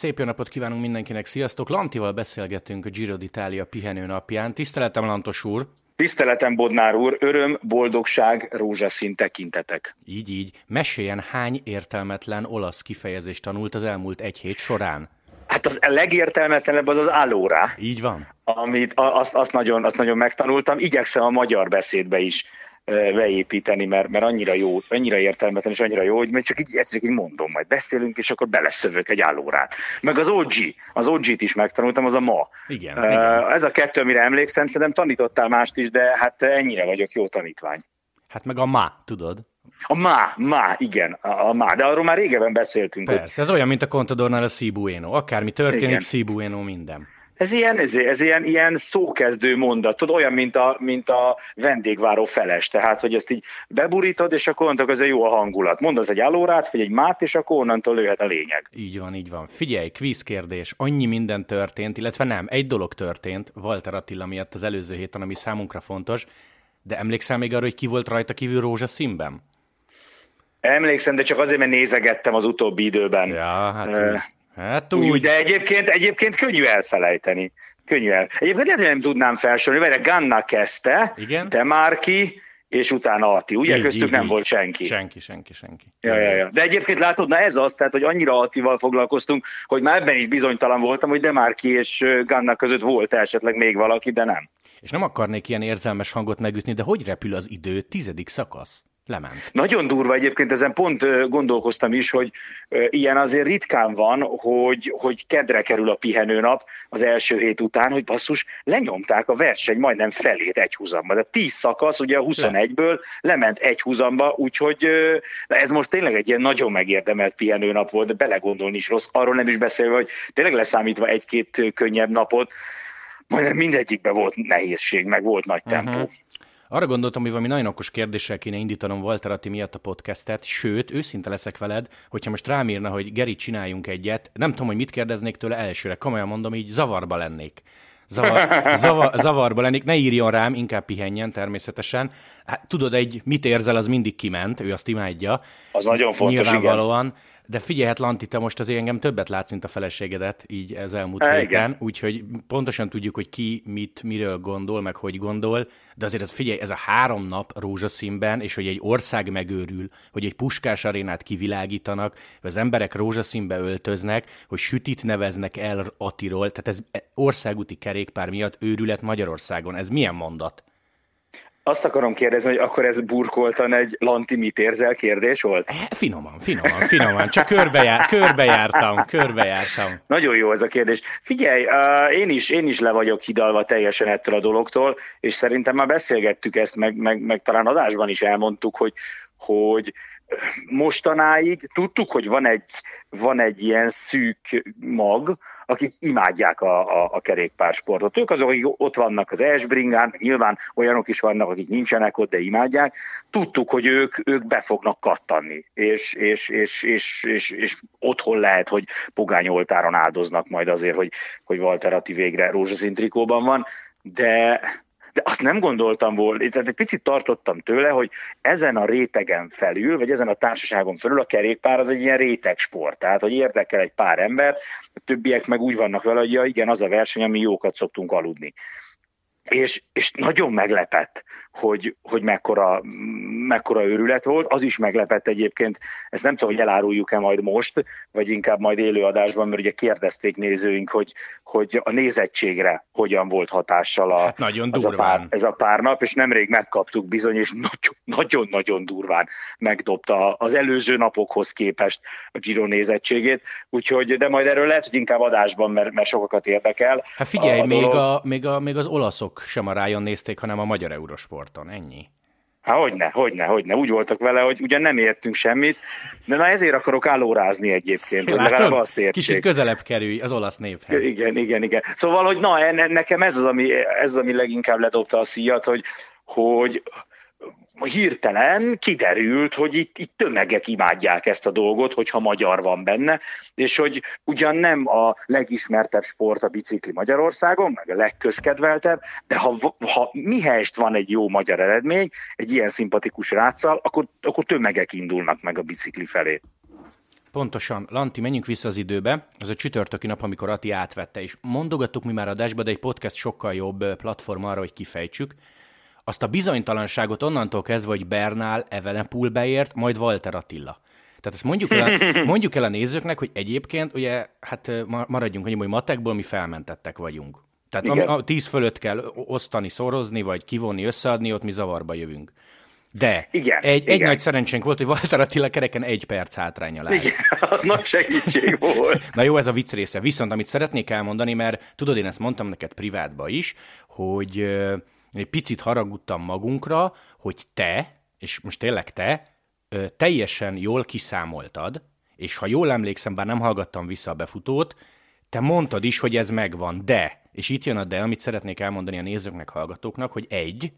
Szép jó napot kívánunk mindenkinek, sziasztok! Lantival beszélgettünk a Giro d'Italia pihenő napján. Tiszteletem, Lantos úr! Tiszteletem, Bodnár úr, öröm, boldogság, rózsaszín tekintetek. Így, így. Meséljen, hány értelmetlen olasz kifejezést tanult az elmúlt egy hét során? Hát az legértelmetlenebb az az allora. Így van. Amit azt, azt, nagyon, azt nagyon megtanultam. Igyekszem a magyar beszédbe is beépíteni, mert, mert annyira jó, annyira értelmetlen és annyira jó, hogy még csak így, egyszerűen így mondom, majd beszélünk, és akkor beleszövök egy állórát. Meg az OG, az OG-t is megtanultam, az a ma. Igen, uh, igen. Ez a kettő, amire emlékszem, szerintem tanítottál mást is, de hát ennyire vagyok jó tanítvány. Hát meg a ma, tudod? A má, má, igen, a, a má, de arról már régebben beszéltünk. Persze, hogy... ez olyan, mint a Contadornál a Sibueno. Akármi történik, igen. Sibueno minden. Ez ilyen, ez, ez ilyen, ilyen szókezdő mondat, tudod, olyan, mint a, mint a vendégváró feles, tehát, hogy ezt így beburítod, és akkor onnantól ez jó a hangulat. Mondasz egy alórát, vagy egy mát, és akkor onnantól lőhet a lényeg. Így van, így van. Figyelj, kvíz kérdés. Annyi minden történt, illetve nem, egy dolog történt, Walter Attila miatt az előző héten, ami számunkra fontos, de emlékszel még arra, hogy ki volt rajta kívül rózsaszínben? Emlékszem, de csak azért, mert nézegettem az utóbbi időben. Ja, hát... Uh, Hát úgy. úgy. De egyébként, egyébként könnyű elfelejteni. Könnyű el. Egyébként lehet, hogy nem tudnám felsorolni, mert Ganna kezdte, Igen? de Márki, és utána Ati. Ugye így, köztük így, nem így. volt senki. Senki, senki, senki. Ja, ja, ja. De egyébként látod, na ez az, tehát, hogy annyira Atival foglalkoztunk, hogy már ebben is bizonytalan voltam, hogy Demarki és Ganna között volt esetleg még valaki, de nem. És nem akarnék ilyen érzelmes hangot megütni, de hogy repül az idő? Tizedik szakasz lement. Nagyon durva egyébként, ezen pont gondolkoztam is, hogy ilyen azért ritkán van, hogy, hogy kedre kerül a pihenőnap az első hét után, hogy basszus, lenyomták a verseny majdnem felét egy húzamba. De 10 szakasz, ugye a 21-ből lement egy húzamba, úgyhogy ez most tényleg egy ilyen nagyon megérdemelt pihenőnap volt, de belegondolni is rossz. Arról nem is beszélve, hogy tényleg leszámítva egy-két könnyebb napot, majdnem mindegyikben volt nehézség, meg volt nagy tempó. Uh-huh. Arra gondoltam, hogy valami nagyon okos kérdéssel kéne indítanom Walter Atti miatt a podcastet, sőt, őszinte leszek veled, hogyha most rám írna, hogy Geri, csináljunk egyet, nem tudom, hogy mit kérdeznék tőle elsőre, komolyan mondom, így zavarba lennék. Zavar, zavar, zavarba lennék, ne írjon rám, inkább pihenjen természetesen. Hát, tudod, egy mit érzel, az mindig kiment, ő azt imádja. Az nagyon fontos, Nyilvánvalóan. Igen. De figyelj, hát Lanti, te most azért engem többet látsz, mint a feleségedet, így ez elmúlt e, héten, úgyhogy pontosan tudjuk, hogy ki mit, miről gondol, meg hogy gondol, de azért ez, figyelj, ez a három nap rózsaszínben, és hogy egy ország megőrül, hogy egy puskás arénát kivilágítanak, hogy az emberek rózsaszínbe öltöznek, hogy sütit neveznek el Atiról, tehát ez országúti kerékpár miatt őrület Magyarországon. Ez milyen mondat? Azt akarom kérdezni, hogy akkor ez burkoltan egy Lanti mit érzel kérdés volt? E, finoman, finoman, finoman. Csak körbejár, körbejártam, körbejártam. Nagyon jó ez a kérdés. Figyelj, én, is, én is le vagyok hidalva teljesen ettől a dologtól, és szerintem már beszélgettük ezt, meg, meg, meg talán adásban is elmondtuk, hogy, hogy mostanáig tudtuk, hogy van egy, van egy ilyen szűk mag, akik imádják a, a, a kerékpársportot. Ők azok, akik ott vannak az Esbringán, nyilván olyanok is vannak, akik nincsenek ott, de imádják. Tudtuk, hogy ők, ők be fognak kattanni, és, és, és, és, és, és otthon lehet, hogy pogányoltáron áldoznak majd azért, hogy, hogy Walter Atti végre rózsaszín trikóban van, de de azt nem gondoltam volna, tehát egy picit tartottam tőle, hogy ezen a rétegen felül, vagy ezen a társaságon felül a kerékpár az egy ilyen rétegsport, tehát hogy érdekel egy pár embert, a többiek meg úgy vannak vele, hogy ja, igen, az a verseny, ami jókat szoktunk aludni és, és nagyon meglepett, hogy, hogy mekkora, mekkora őrület volt. Az is meglepett egyébként, ezt nem tudom, hogy eláruljuk-e majd most, vagy inkább majd élőadásban, mert ugye kérdezték nézőink, hogy, hogy a nézettségre hogyan volt hatással a, hát nagyon az a pár, ez a pár nap, és nemrég megkaptuk bizony, és nagyon-nagyon durván megdobta az előző napokhoz képest a Giro nézettségét, úgyhogy, de majd erről lehet, hogy inkább adásban, mert, mert sokakat érdekel. Hát figyelj, a, a még, a, még, a, még az olaszok sem a rájon nézték, hanem a magyar Eurosporton, ennyi. Há, hogyne, hogyne, hogyne. Úgy voltak vele, hogy ugyan nem értünk semmit, de na ezért akarok állórázni egyébként, hogy legalább azt értsék. Kicsit közelebb kerülj az olasz néphez. Igen, igen, igen. Szóval, hogy na, nekem ez az, ami, ez az, ami leginkább ledobta a szíjat, hogy, hogy hirtelen kiderült, hogy itt, itt tömegek imádják ezt a dolgot, hogyha magyar van benne, és hogy ugyan nem a legismertebb sport a bicikli Magyarországon, meg a legközkedveltebb, de ha, ha mihelyest van egy jó magyar eredmény, egy ilyen szimpatikus ráccal, akkor, akkor tömegek indulnak meg a bicikli felé. Pontosan. Lanti, menjünk vissza az időbe. Ez a csütörtöki nap, amikor Ati átvette, és mondogattuk mi már adásba, de egy podcast sokkal jobb platform arra, hogy kifejtsük. Azt a bizonytalanságot onnantól kezdve, hogy Bernál Evenepoel beért, majd Walter Attila. Tehát ezt mondjuk el, a, mondjuk el a nézőknek, hogy egyébként, ugye, hát maradjunk annyi, hogy matekból mi felmentettek vagyunk. Tehát ami, a tíz fölött kell osztani, szorozni, vagy kivonni, összeadni, ott mi zavarba jövünk. De igen, egy, igen. egy nagy szerencsénk volt, hogy Walter Attila kereken egy perc hátránya lehet. Igen, az nagy segítség volt. Na jó, ez a vicc része. Viszont amit szeretnék elmondani, mert tudod, én ezt mondtam neked privátba is, hogy egy picit haragudtam magunkra, hogy te, és most tényleg te, teljesen jól kiszámoltad, és ha jól emlékszem, bár nem hallgattam vissza a befutót, te mondtad is, hogy ez megvan, de, és itt jön a de, amit szeretnék elmondani a nézőknek, hallgatóknak, hogy egy,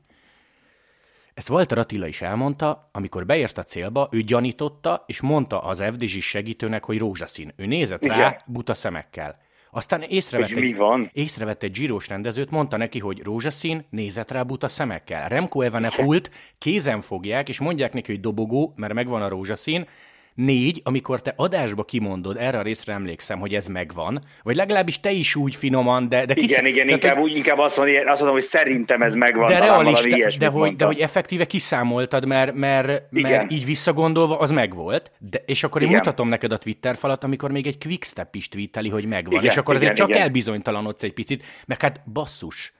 ezt Walter Attila is elmondta, amikor beért a célba, ő gyanította, és mondta az FDZ segítőnek, hogy rózsaszín. Ő nézett Igen. rá buta szemekkel. Aztán észrevett, egy, mi van? észrevett egy zsírós rendezőt, mondta neki, hogy rózsaszín, nézett rá buta szemekkel. Remco Evenepult kézen fogják, és mondják neki, hogy dobogó, mert megvan a rózsaszín, Négy, amikor te adásba kimondod, erre a részre emlékszem, hogy ez megvan, vagy legalábbis te is úgy finoman, de... de kisz... Igen, igen, tehát, inkább, úgy, inkább azt, mondom, azt mondom, hogy szerintem ez megvan. De realista, de hogy, de hogy effektíve kiszámoltad, mert, mert, mert így visszagondolva az megvolt, de, és akkor én igen. mutatom neked a Twitter falat, amikor még egy quickstep is tweeteli, hogy megvan, igen, és akkor igen, azért igen, csak igen. elbizonytalanodsz egy picit, mert hát basszus,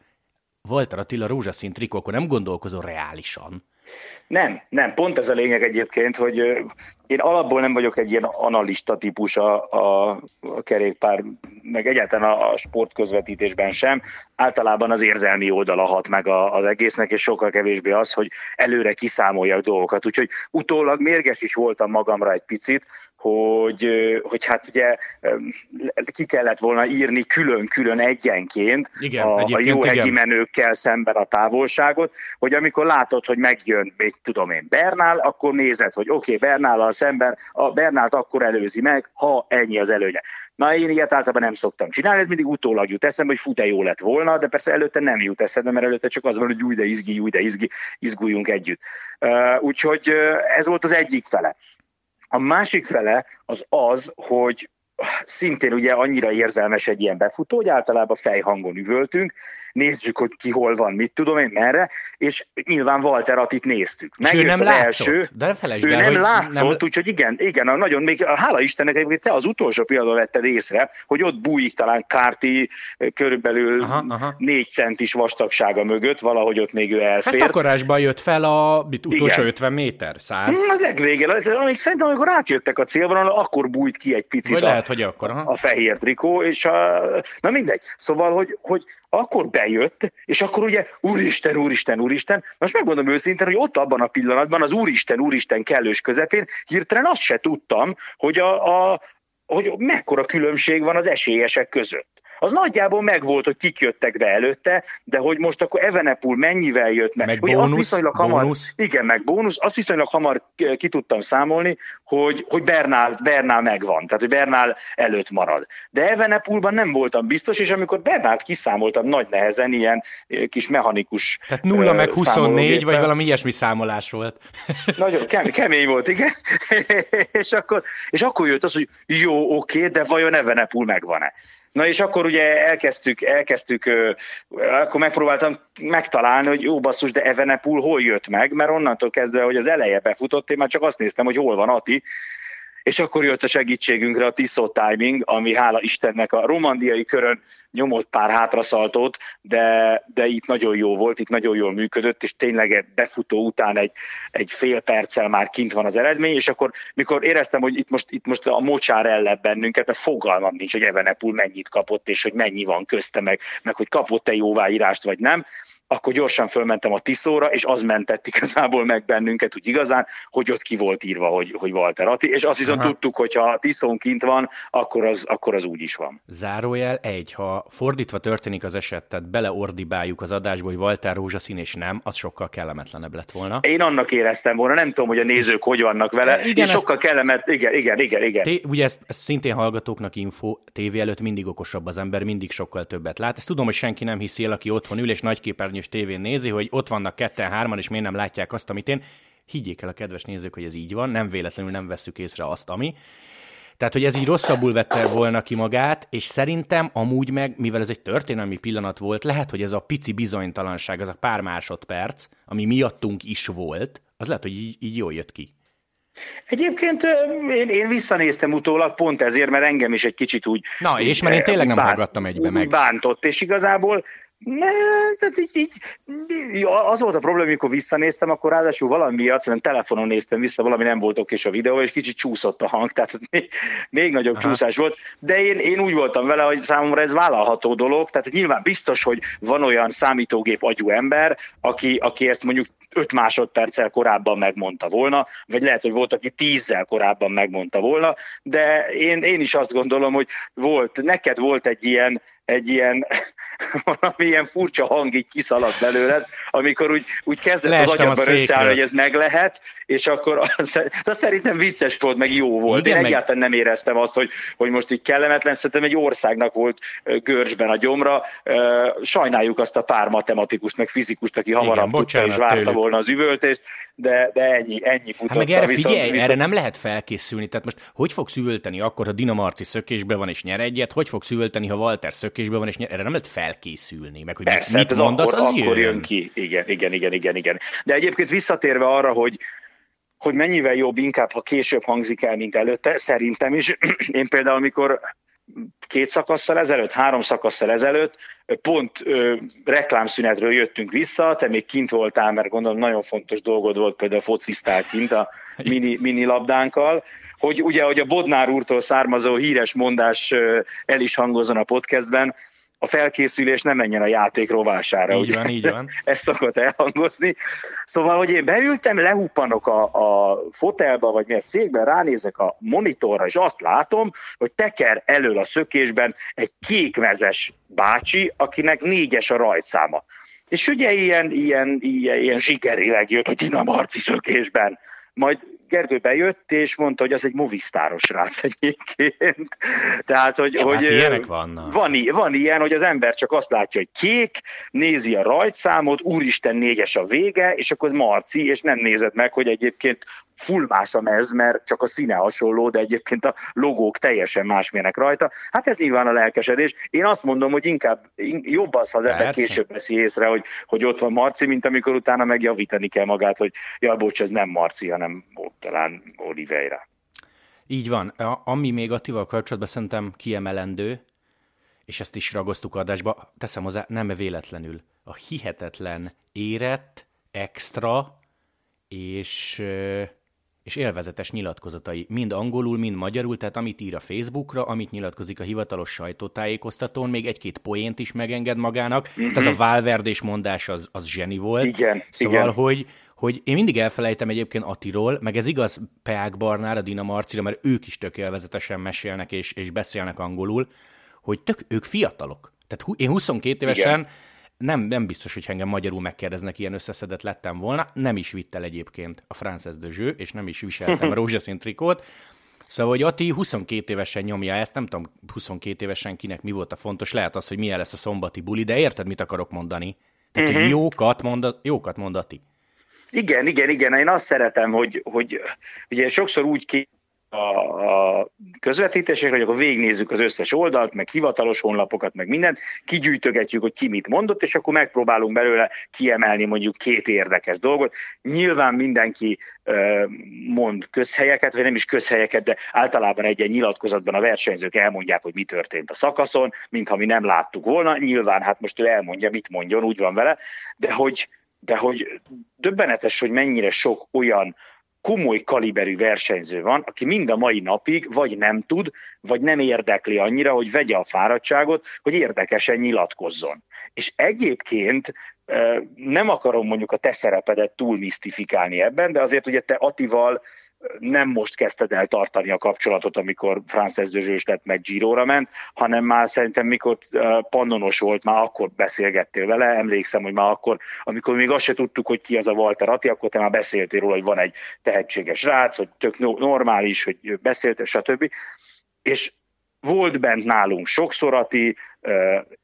Walter Attila rózsaszín trikó, akkor nem gondolkozol reálisan. Nem, nem, pont ez a lényeg egyébként, hogy én alapból nem vagyok egy ilyen analista típus a, a, a kerékpár, meg egyáltalán a, a sportközvetítésben sem. Általában az érzelmi oldala hat meg a, az egésznek, és sokkal kevésbé az, hogy előre kiszámoljak dolgokat. Úgyhogy utólag mérges is voltam magamra egy picit, hogy, hogy hát ugye ki kellett volna írni külön-külön egyenként igen, a, a jó hegyi menőkkel szemben a távolságot, hogy amikor látod, hogy megjön, még tudom én, Bernál, akkor nézed, hogy oké, okay, Bernállal szemben, a Bernált akkor előzi meg, ha ennyi az előnye. Na, én ilyet általában nem szoktam csinálni, ez mindig utólag jut eszembe, hogy fut -e jó lett volna, de persze előtte nem jut eszembe, mert előtte csak az van, hogy új de izgi, új de izgi, izguljunk együtt. Uh, úgyhogy uh, ez volt az egyik fele. A másik fele az az, hogy szintén ugye annyira érzelmes egy ilyen befutó, hogy általában fejhangon üvöltünk, nézzük, hogy ki hol van, mit tudom én, merre, és nyilván Walter Attit néztük. És ő nem az látszott, első, de felejtsd ő el, nem látszott, nem... úgyhogy igen, igen, nagyon, még hála Istennek, hogy te az utolsó pillanatban vetted észre, hogy ott bújik talán Kárti körülbelül aha, aha. négy centis vastagsága mögött, valahogy ott még ő elfér. Hát takarásban jött fel a mit, utolsó igen. 50 méter, 100. A legvégén, amíg szerintem, amikor átjöttek a célvonalra, akkor bújt ki egy picit Vagy a, lehet, hogy akkor, aha. a fehér trikó, és a, na mindegy. Szóval, hogy, hogy akkor bejött, és akkor ugye úristen, úristen, úristen, most megmondom őszintén, hogy ott abban a pillanatban az úristen, úristen kellős közepén hirtelen azt se tudtam, hogy, a, a, hogy mekkora különbség van az esélyesek között az nagyjából megvolt, hogy kik jöttek be előtte, de hogy most akkor Evenepul mennyivel jött meg. Meg hogy bónusz, azt viszonylag hamar, bónusz. Igen, meg bónusz, azt viszonylag hamar ki tudtam számolni, hogy, hogy Bernál, Bernál megvan, tehát hogy Bernál előtt marad. De Evenepulban nem voltam biztos, és amikor Bernált kiszámoltam nagy nehezen, ilyen eh, kis mechanikus Tehát 0 uh, meg 24, vagy valami ilyesmi számolás volt. Nagyon kemény, kemény volt, igen. és, akkor, és akkor jött az, hogy jó, oké, de vajon Evenepul megvan-e? Na és akkor ugye elkezdtük, elkezdtük, akkor megpróbáltam megtalálni, hogy jó basszus, de Evenepul hol jött meg, mert onnantól kezdve, hogy az eleje befutott, én már csak azt néztem, hogy hol van Ati, és akkor jött a segítségünkre a Tiszó timing, ami hála Istennek a romandiai körön nyomott pár hátraszaltót, de, de itt nagyon jó volt, itt nagyon jól működött, és tényleg befutó után egy, egy fél perccel már kint van az eredmény, és akkor mikor éreztem, hogy itt most, itt most a mocsár ellep bennünket, mert fogalmam nincs, hogy Evenepul mennyit kapott, és hogy mennyi van közte, meg, meg hogy kapott-e jóváírást, vagy nem, akkor gyorsan fölmentem a Tiszóra, és az mentett igazából meg bennünket úgy igazán, hogy ott ki volt írva, hogy, hogy Walter Atti, és azt viszont Aha. tudtuk, hogy ha Tiszón kint van, akkor az, akkor az úgy is van. Zárójel egy, ha fordítva történik az eset, tehát beleordibáljuk az adásba, hogy Walter rózsaszín és nem, az sokkal kellemetlenebb lett volna. Én annak éreztem volna, nem tudom, hogy a nézők hogy vannak vele, igen, ezt... sokkal kellemet, igen, igen, igen, igen. Té, ugye ez, ez szintén hallgatóknak info, tévé előtt mindig okosabb az ember, mindig sokkal többet lát. Ezt tudom, hogy senki nem hiszi el, aki otthon ül és nagyképernyős tévén nézi, hogy ott vannak ketten-hárman, és miért nem látják azt, amit én. Higgyék el a kedves nézők, hogy ez így van, nem véletlenül nem vesszük észre azt, ami. Tehát, hogy ez így rosszabbul vette volna ki magát, és szerintem amúgy meg, mivel ez egy történelmi pillanat volt, lehet, hogy ez a pici bizonytalanság, az a pár másodperc, ami miattunk is volt, az lehet, hogy így, így jól jött ki. Egyébként én, én visszanéztem utólag pont ezért, mert engem is egy kicsit úgy... Na, és mert én tényleg nem bánt, hallgattam egybe meg. Bántott, és igazából ne, tehát így, így, az volt a probléma, amikor visszanéztem, akkor ráadásul valami miatt, szerintem telefonon néztem vissza, valami nem volt oké a videó, és kicsit csúszott a hang, tehát még, még nagyobb Aha. csúszás volt, de én, én úgy voltam vele, hogy számomra ez vállalható dolog, tehát nyilván biztos, hogy van olyan számítógép agyú ember, aki, aki ezt mondjuk 5 másodperccel korábban megmondta volna, vagy lehet, hogy volt, aki tízzel korábban megmondta volna, de én, én is azt gondolom, hogy volt, neked volt egy ilyen, egy ilyen valami ilyen furcsa hang így kiszaladt belőled, amikor úgy, úgy kezdett Leestem az agyam hogy ez meg lehet, és akkor az, az szerintem vicces volt, meg jó volt. Igen, Én meg... egyáltalán nem éreztem azt, hogy, hogy most így kellemetlen, szerintem egy országnak volt görcsben a gyomra. Sajnáljuk azt a pár matematikust, meg fizikust, aki hamarabb Igen, tudta és várta tőlük. volna az üvöltést, de, de ennyi, ennyi futott. Hát meg erre viszont, figyelj, viszont... erre nem lehet felkészülni. Tehát most hogy fogsz üvölteni akkor, ha Dinamarci szökésben van és nyer egyet, hogy fogsz üvölteni, ha Walter szökésben van és nyer? Erre nem lehet felkészülni. Meg hogy Persze, mit hát mondasz, akkor, az akkor jön. jön ki. Igen, igen, igen, igen, igen. De egyébként visszatérve arra, hogy hogy mennyivel jobb inkább, ha később hangzik el, mint előtte, szerintem is. Én például, amikor két szakasszal ezelőtt, három szakasszal ezelőtt, pont ö, reklámszünetről jöttünk vissza, te még kint voltál, mert gondolom nagyon fontos dolgod volt, például focisztál kint a mini, mini labdánkkal, hogy ugye, hogy a Bodnár úrtól származó híres mondás el is hangozon a podcastben, a felkészülés nem menjen a játék rovására. Így ugye? van, így van. Ez szokott elhangozni. Szóval, hogy én beültem, lehuppanok a, a fotelba, vagy milyen székben, ránézek a monitorra, és azt látom, hogy teker elől a szökésben egy kékmezes bácsi, akinek négyes a rajtszáma. És ugye ilyen, ilyen, ilyen, ilyen zsigerileg jött a dinamarci szökésben. Majd Gergő bejött, és mondta, hogy az egy movisztáros rác egyébként. Tehát, hogy, ja, hogy hát ilyenek vannak. Van, van ilyen, hogy az ember csak azt látja, hogy kék, nézi a rajtszámot, úristen négyes a vége, és akkor az marci, és nem nézed meg, hogy egyébként full más a mez, mert csak a színe hasonló, de egyébként a logók teljesen másmilyenek rajta. Hát ez nyilván a lelkesedés. Én azt mondom, hogy inkább jobb az, ha az ember később veszi észre, hogy, hogy ott van Marci, mint amikor utána megjavítani kell magát, hogy ja, bocs, ez nem Marci, hanem talán Oliveira. Így van. Ami még Attival kapcsolatban szerintem kiemelendő, és ezt is ragoztuk adásba, teszem hozzá, nem véletlenül. A hihetetlen érett, extra, és és élvezetes nyilatkozatai, mind angolul, mind magyarul, tehát amit ír a Facebookra, amit nyilatkozik a hivatalos sajtótájékoztatón, még egy-két poént is megenged magának. Mm-hmm. Tehát az a válverdés mondás az, az zseni volt. Igen, szóval, igen. hogy hogy én mindig elfelejtem egyébként Atiról, meg ez igaz Peák Barnára, Dina Marcira, mert ők is tök élvezetesen mesélnek és, és beszélnek angolul, hogy tök, ők fiatalok. Tehát én 22 évesen Igen nem, nem biztos, hogy engem magyarul megkérdeznek, ilyen összeszedett lettem volna. Nem is vitt el egyébként a Frances de Jeu, és nem is viseltem rózsaszín trikót. Szóval, hogy Ati 22 évesen nyomja ezt, nem tudom 22 évesen kinek mi volt a fontos, lehet az, hogy milyen lesz a szombati buli, de érted, mit akarok mondani? Tehát, uh-huh. jókat, mond, jókat mond Ati. Igen, igen, igen, én azt szeretem, hogy, hogy ugye sokszor úgy ki a, a közvetítésekre, hogy akkor végignézzük az összes oldalt, meg hivatalos honlapokat, meg mindent, kigyűjtögetjük, hogy ki mit mondott, és akkor megpróbálunk belőle kiemelni mondjuk két érdekes dolgot. Nyilván mindenki mond közhelyeket, vagy nem is közhelyeket, de általában egy-egy nyilatkozatban a versenyzők elmondják, hogy mi történt a szakaszon, mintha mi nem láttuk volna. Nyilván hát most ő elmondja, mit mondjon, úgy van vele, de hogy de hogy döbbenetes, hogy mennyire sok olyan komoly kaliberű versenyző van, aki mind a mai napig vagy nem tud, vagy nem érdekli annyira, hogy vegye a fáradtságot, hogy érdekesen nyilatkozzon. És egyébként nem akarom mondjuk a te szerepedet túl misztifikálni ebben, de azért ugye te Atival nem most kezdted el tartani a kapcsolatot, amikor Frances Dözsős lett meg Giro-ra ment, hanem már szerintem mikor pannonos volt, már akkor beszélgettél vele, emlékszem, hogy már akkor, amikor még azt se tudtuk, hogy ki az a Walter Atti, akkor te már beszéltél róla, hogy van egy tehetséges rác, hogy tök normális, hogy beszéltél, stb. És volt bent nálunk sokszor Ati,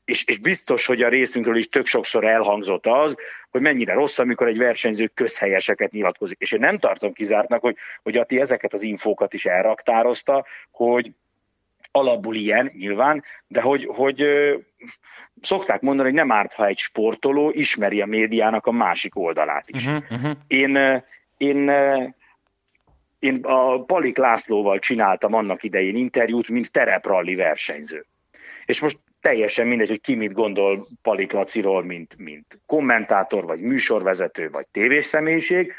és, és biztos, hogy a részünkről is tök sokszor elhangzott az, hogy mennyire rossz, amikor egy versenyző közhelyeseket nyilatkozik. És én nem tartom kizártnak, hogy, hogy Ati ezeket az infókat is elraktározta, hogy alapból ilyen nyilván, de hogy, hogy szokták mondani, hogy nem árt, ha egy sportoló ismeri a médiának a másik oldalát is. Uh-huh, uh-huh. Én, én, én a Palik Lászlóval csináltam annak idején interjút, mint terepralli versenyző. És most teljesen mindegy, hogy ki mit gondol Palik Laciról, mint, mint kommentátor, vagy műsorvezető, vagy tévésszemélyiség,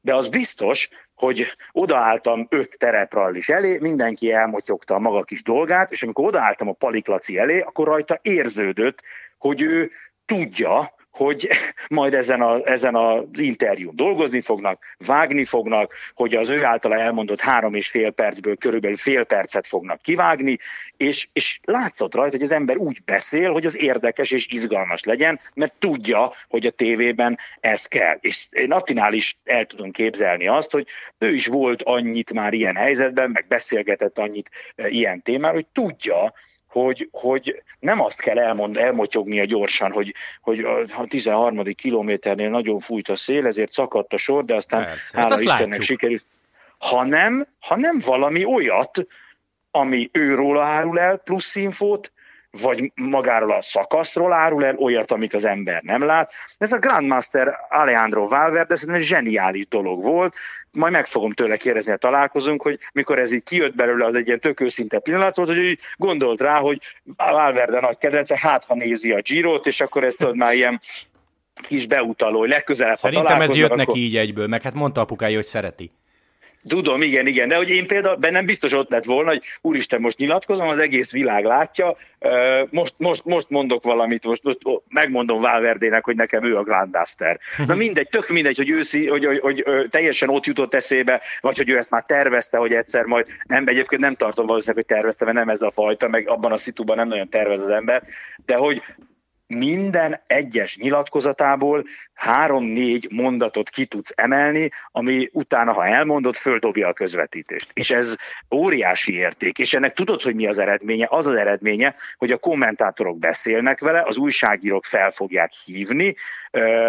de az biztos, hogy odaálltam öt tereprallis elé, mindenki elmotyogta a maga kis dolgát, és amikor odaálltam a Paliklaci elé, akkor rajta érződött, hogy ő tudja, hogy majd ezen, a, ezen az interjún dolgozni fognak, vágni fognak, hogy az ő általa elmondott három és fél percből körülbelül fél percet fognak kivágni, és, és látszott rajta, hogy az ember úgy beszél, hogy az érdekes és izgalmas legyen, mert tudja, hogy a tévében ez kell. És én Attinál is el tudom képzelni azt, hogy ő is volt annyit már ilyen helyzetben, meg beszélgetett annyit e, ilyen témáról, hogy tudja, hogy, hogy nem azt kell elmond, elmotyognia gyorsan, hogy, hogy a 13. kilométernél nagyon fújt a szél, ezért szakadt a sor, de aztán Persze, hála hát Istennek látjuk. sikerült. Hanem, hanem valami olyat, ami őróla árul el plusz infót, vagy magáról a szakaszról árul el olyat, amit az ember nem lát. Ez a Grandmaster Alejandro Valverde szerintem egy zseniális dolog volt, majd meg fogom tőle kérdezni, ha találkozunk, hogy mikor ez így kijött belőle, az egy ilyen tök őszinte pillanat volt, hogy így gondolt rá, hogy Valverde nagy kedvence, hát ha nézi a Girot, és akkor ezt tudod már ilyen kis beutaló, hogy legközelebb, Szerintem ez jött akkor... neki így egyből, meg hát mondta apukája, hogy szereti. Tudom, igen, igen, de hogy én például bennem biztos ott lett volna, hogy úristen, most nyilatkozom, az egész világ látja, most, most, most mondok valamit, most, most megmondom Valverdének, hogy nekem ő a Glandaster. Na mindegy, tök mindegy, hogy, őszi, hogy, hogy, hogy, hogy teljesen ott jutott eszébe, vagy hogy ő ezt már tervezte, hogy egyszer majd, nem, egyébként nem tartom valószínűleg, hogy tervezte, mert nem ez a fajta, meg abban a szituban nem nagyon tervez az ember, de hogy minden egyes nyilatkozatából három-négy mondatot ki tudsz emelni, ami utána, ha elmondod, földobja a közvetítést. És ez óriási érték, és ennek tudod, hogy mi az eredménye? Az az eredménye, hogy a kommentátorok beszélnek vele, az újságírók fel fogják hívni,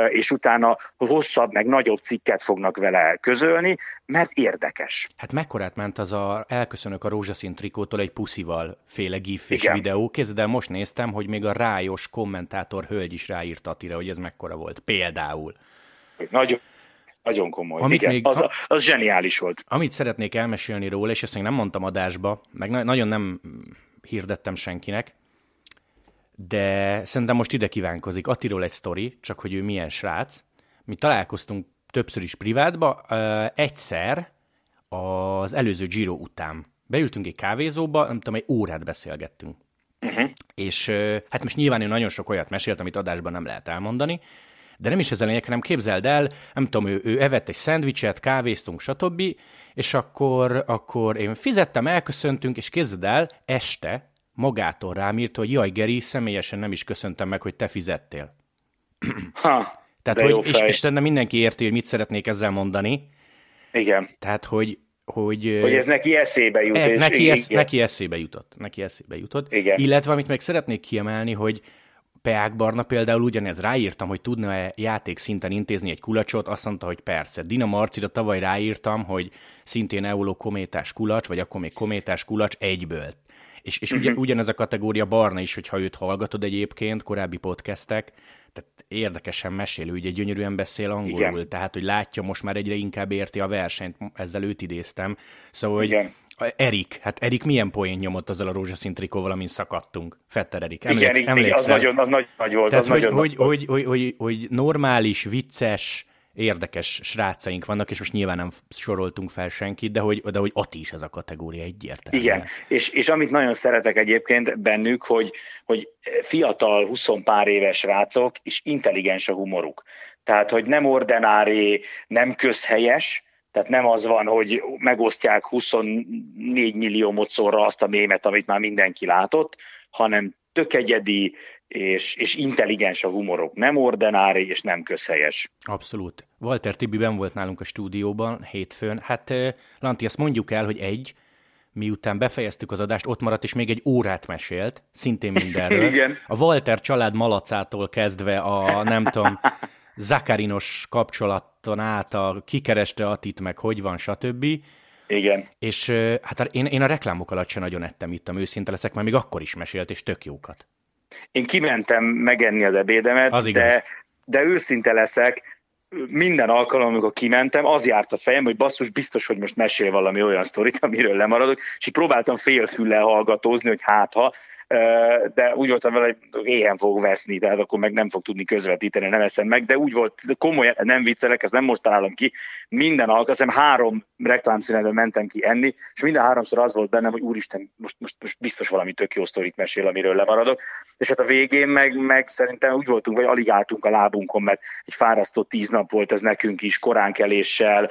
és utána hosszabb, meg nagyobb cikket fognak vele közölni, mert érdekes. Hát mekkorát ment az a elköszönök a rózsaszín trikótól egy puszival féle gif és Igen. videó. Kézzel el most néztem, hogy még a rájos kommentátor hölgy is ráírt Attira, hogy ez mekkora volt. Például. Nagyon, nagyon komoly. Amit Igen, még, az, az zseniális volt. Amit szeretnék elmesélni róla, és ezt még nem mondtam adásba, meg na- nagyon nem hirdettem senkinek, de szerintem most ide kívánkozik. Attiról egy sztori, csak hogy ő milyen srác. Mi találkoztunk többször is privátba, egyszer az előző Giro után. Beültünk egy kávézóba, nem tudom, egy órát beszélgettünk. Uh-huh. És hát most nyilván ő nagyon sok olyat mesélt, amit adásban nem lehet elmondani, de nem is ez a lényeg, hanem képzeld el, nem tudom, ő, ő evett egy szendvicset, kávéztunk, stb., és akkor, akkor én fizettem, elköszöntünk, és képzeld el, este magától rám írt, hogy jaj, Geri, személyesen nem is köszöntem meg, hogy te fizettél. Ha, Tehát, hogy, és, és szerintem mindenki érti, hogy mit szeretnék ezzel mondani. Igen. Tehát, hogy hogy, hogy ez neki eszébe jut. E, és neki, esz, neki eszébe jutott. Neki eszébe jutott. Igen. Illetve, amit meg szeretnék kiemelni, hogy Peák Barna például ugyanez ráírtam, hogy tudna-e játék szinten intézni egy kulacsot, azt mondta, hogy persze. Dina Marcira tavaly ráírtam, hogy szintén Euló kométás kulacs, vagy akkor még kométás kulacs egyből. És, és uh-huh. ugyanez a kategória Barna is, hogyha őt hallgatod egyébként, korábbi podcastek, tehát érdekesen mesél, ugye gyönyörűen beszél angolul, Igen. tehát hogy látja, most már egyre inkább érti a versenyt, ezzel őt idéztem. Szóval, hogy Igen. Erik, hát Erik milyen poén nyomott azzal a rózsaszín trikóval, amin szakadtunk? Fetter Erik, emléksz, igen, igen, az nagyon, az nagy, nagy volt. Tehát, az hogy, nagyon hogy, hogy, hogy, hogy, hogy normális, vicces, érdekes srácaink vannak, és most nyilván nem soroltunk fel senkit, de hogy, de hogy Ati is ez a kategória egyértelmű. Igen, és, és amit nagyon szeretek egyébként bennük, hogy, hogy fiatal, 20 pár éves srácok, és intelligens a humoruk. Tehát, hogy nem ordinári, nem közhelyes, tehát nem az van, hogy megosztják 24 millió mocsorra azt a mémet, amit már mindenki látott, hanem tök egyedi, és, és intelligens a humorok, nem ordinári és nem közhelyes. Abszolút. Walter Tibi ben volt nálunk a stúdióban hétfőn. Hát, Lanti, azt mondjuk el, hogy egy, miután befejeztük az adást, ott maradt, és még egy órát mesélt, szintén mindenről. Igen. A Walter család malacától kezdve a, nem tudom, Zakarinos kapcsolaton át, a kikereste Atit, meg hogy van, stb. Igen. És hát én, én a reklámok alatt sem nagyon ettem, itt a őszinte leszek, mert még akkor is mesélt, és tök jókat. Én kimentem megenni az ebédemet, az de, de őszinte leszek, minden alkalom, amikor kimentem, az járt a fejem, hogy basszus, biztos, hogy most mesél valami olyan sztorit, amiről lemaradok, és így próbáltam félfüllel hallgatózni, hogy hát ha, de úgy voltam vele, hogy éhen fog veszni, tehát akkor meg nem fog tudni közvetíteni, nem eszem meg, de úgy volt, komolyan, nem viccelek, ezt nem most találom ki, minden alkalom, három reklámszínedben mentem ki enni, és minden háromszor az volt bennem, hogy úristen, most, most, most biztos valami tök jó sztorit mesél, amiről lemaradok, és hát a végén meg, meg szerintem úgy voltunk, hogy alig álltunk a lábunkon, mert egy fárasztó tíz nap volt ez nekünk is, koránkeléssel,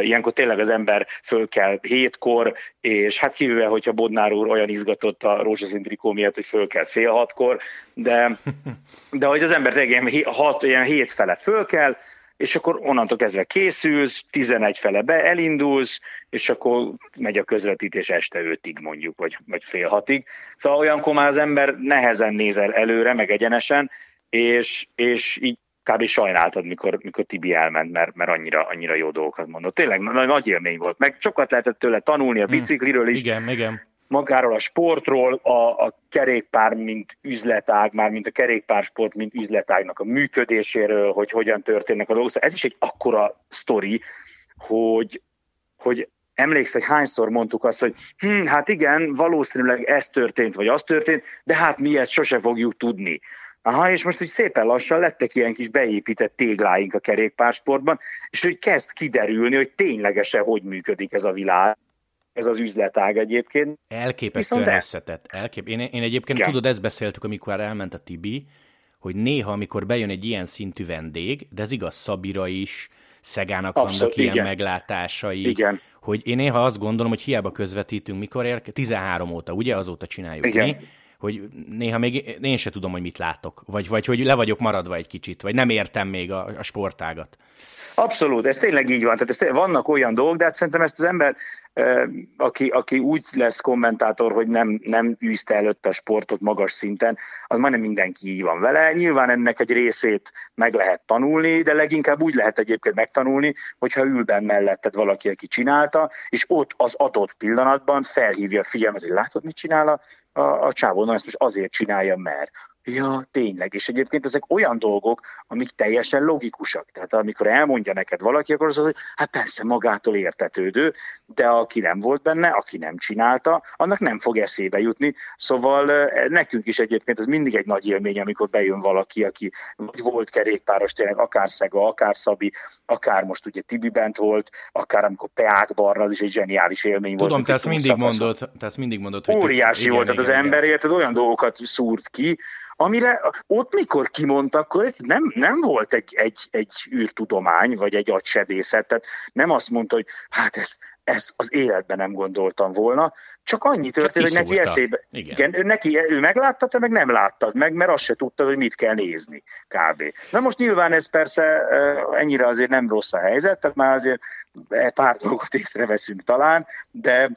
ilyenkor tényleg az ember föl kell hétkor, és hát kivéve, hogyha Bodnár úr olyan izgatott a rózsaszín trikó miatt, hogy föl kell fél hatkor, de, de hogy az ember ilyen, hat, ilyen hét fele föl kell, és akkor onnantól kezdve készülsz, 11 fele be elindulsz, és akkor megy a közvetítés este 5-ig mondjuk, vagy, vagy fél hatig. Szóval olyankor már az ember nehezen nézel előre, meg egyenesen, és, és így kb. sajnáltad, mikor, mikor Tibi elment, mert, mert annyira, annyira jó dolgokat mondott. Tényleg nagy, nagy élmény volt, meg sokat lehetett tőle tanulni a hm. bicikliről is. Igen, igen magáról a sportról, a, a kerékpár, mint üzletág, már mint a kerékpársport, mint üzletágnak a működéséről, hogy hogyan történnek a dolgok. Szóval ez is egy akkora sztori, hogy, hogy emlékszek, hányszor mondtuk azt, hogy hm, hát igen, valószínűleg ez történt, vagy az történt, de hát mi ezt sose fogjuk tudni. Aha, és most hogy szépen lassan lettek ilyen kis beépített tégláink a kerékpársportban, és hogy kezd kiderülni, hogy ténylegesen hogy működik ez a világ, ez az üzletág egyébként. Elképesztően de... összetett. Elkép... Én, én egyébként, Igen. tudod, ezt beszéltük, amikor elment a Tibi, hogy néha, amikor bejön egy ilyen szintű vendég, de ez igaz Szabira is, Szegának Abszolút, vannak ilyen igen. meglátásai, igen. hogy én néha azt gondolom, hogy hiába közvetítünk, mikor ér, 13 óta, ugye azóta csináljuk igen. mi, hogy néha még én se tudom, hogy mit látok, vagy, vagy hogy le vagyok maradva egy kicsit, vagy nem értem még a, a sportágat. Abszolút, ez tényleg így van. Tehát ez vannak olyan dolgok, de hát szerintem ezt az ember, aki, aki úgy lesz kommentátor, hogy nem, nem űzte előtt a sportot magas szinten, az majdnem mindenki így van vele. Nyilván ennek egy részét meg lehet tanulni, de leginkább úgy lehet egyébként megtanulni, hogyha ül benne melletted valaki, aki csinálta, és ott az adott pillanatban felhívja a figyelmet, hogy látod, mit csinál a, a, a csávó, na ezt most azért csinálja, mert Ja, tényleg. És egyébként ezek olyan dolgok, amik teljesen logikusak. Tehát amikor elmondja neked valaki, akkor az, hogy hát persze magától értetődő, de aki nem volt benne, aki nem csinálta, annak nem fog eszébe jutni. Szóval nekünk is egyébként ez mindig egy nagy élmény, amikor bejön valaki, aki vagy volt kerékpáros, tényleg akár Szega, akár Szabi, akár most ugye Tibi bent volt, akár amikor Peák Barna, az is egy zseniális élmény Tudom, volt. Tudom, te ezt mindig mondod, te ezt mindig mondod. Hogy Óriási igen, volt, tehát az ember érted, olyan dolgokat szúrt ki, amire ott mikor kimondta, akkor ez nem, nem volt egy, egy, egy űrtudomány, vagy egy agysebészet, tehát nem azt mondta, hogy hát ezt, ezt az életben nem gondoltam volna, csak annyi történt, hogy neki eszébe, igen. igen ő, neki, ő meglátta, te meg nem láttad meg, mert azt se tudtad, hogy mit kell nézni, kb. Na most nyilván ez persze ennyire azért nem rossz a helyzet, tehát már azért pár dolgot észreveszünk talán, de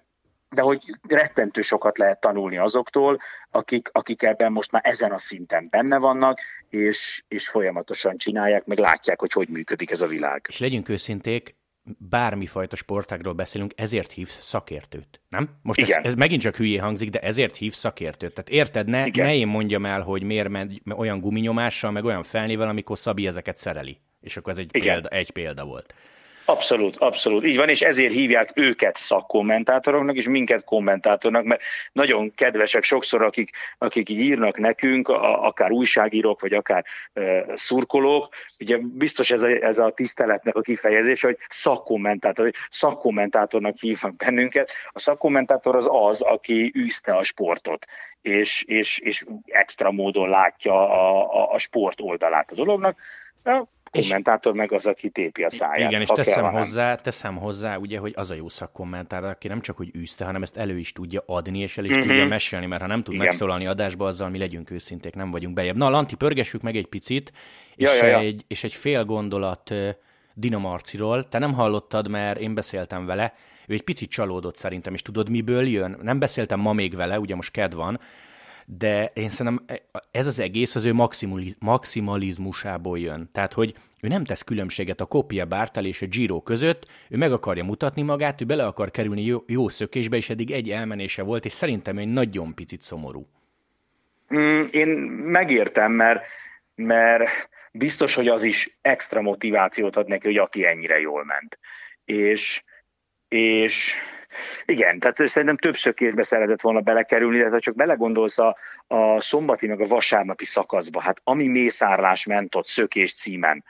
de hogy rettentő sokat lehet tanulni azoktól, akik, akik ebben most már ezen a szinten benne vannak, és, és folyamatosan csinálják, meg látják, hogy hogy működik ez a világ. És legyünk őszinték, bármifajta sportágról beszélünk, ezért hívsz szakértőt, nem? Most ez, ez megint csak hülyé hangzik, de ezért hívsz szakértőt. Tehát érted, ne, ne én mondjam el, hogy miért megy olyan guminyomással, meg olyan felnével, amikor Szabi ezeket szereli. És akkor ez egy, példa, egy példa volt. Abszolút, abszolút. Így van, és ezért hívják őket szakkommentátoroknak, és minket kommentátornak, mert nagyon kedvesek sokszor, akik, akik így írnak nekünk, a, akár újságírók, vagy akár e, szurkolók, ugye biztos ez a, ez a tiszteletnek a kifejezés, hogy szakkommentátor, szakkommentátornak hívnak bennünket. A szakkommentátor az az, aki űzte a sportot, és, és, és extra módon látja a, a, a sport oldalát a dolognak kommentátor meg az, aki tépi a száját. Igen, és teszem kell, hozzá, teszem hozzá, ugye, hogy az a jó szakkommentátor, aki nem csak hogy űzte, hanem ezt elő is tudja adni, és el is uh-huh. tudja mesélni, mert ha nem tud Igen. megszólalni adásba, azzal mi legyünk őszinték, nem vagyunk bejebb. Na, Lanti, pörgessük meg egy picit, és, ja, ja, ja. Egy, és egy fél gondolat Dinamarciról. Te nem hallottad, mert én beszéltem vele. ő egy picit csalódott szerintem, és tudod miből jön? Nem beszéltem ma még vele, ugye most ked van, de én szerintem ez az egész az ő maximalizmusából jön. Tehát, hogy ő nem tesz különbséget a Kopia Bártal és a Giro között, ő meg akarja mutatni magát, ő bele akar kerülni jó, jó szökésbe, és eddig egy elmenése volt, és szerintem egy nagyon picit szomorú. Mm, én megértem, mert, mert biztos, hogy az is extra motivációt ad neki, hogy aki ennyire jól ment. És, és igen, tehát szerintem több szökésbe szeretett volna belekerülni, de ha csak belegondolsz a, a szombati meg a vasárnapi szakaszba, hát ami mészárlás ment ott szökés címen,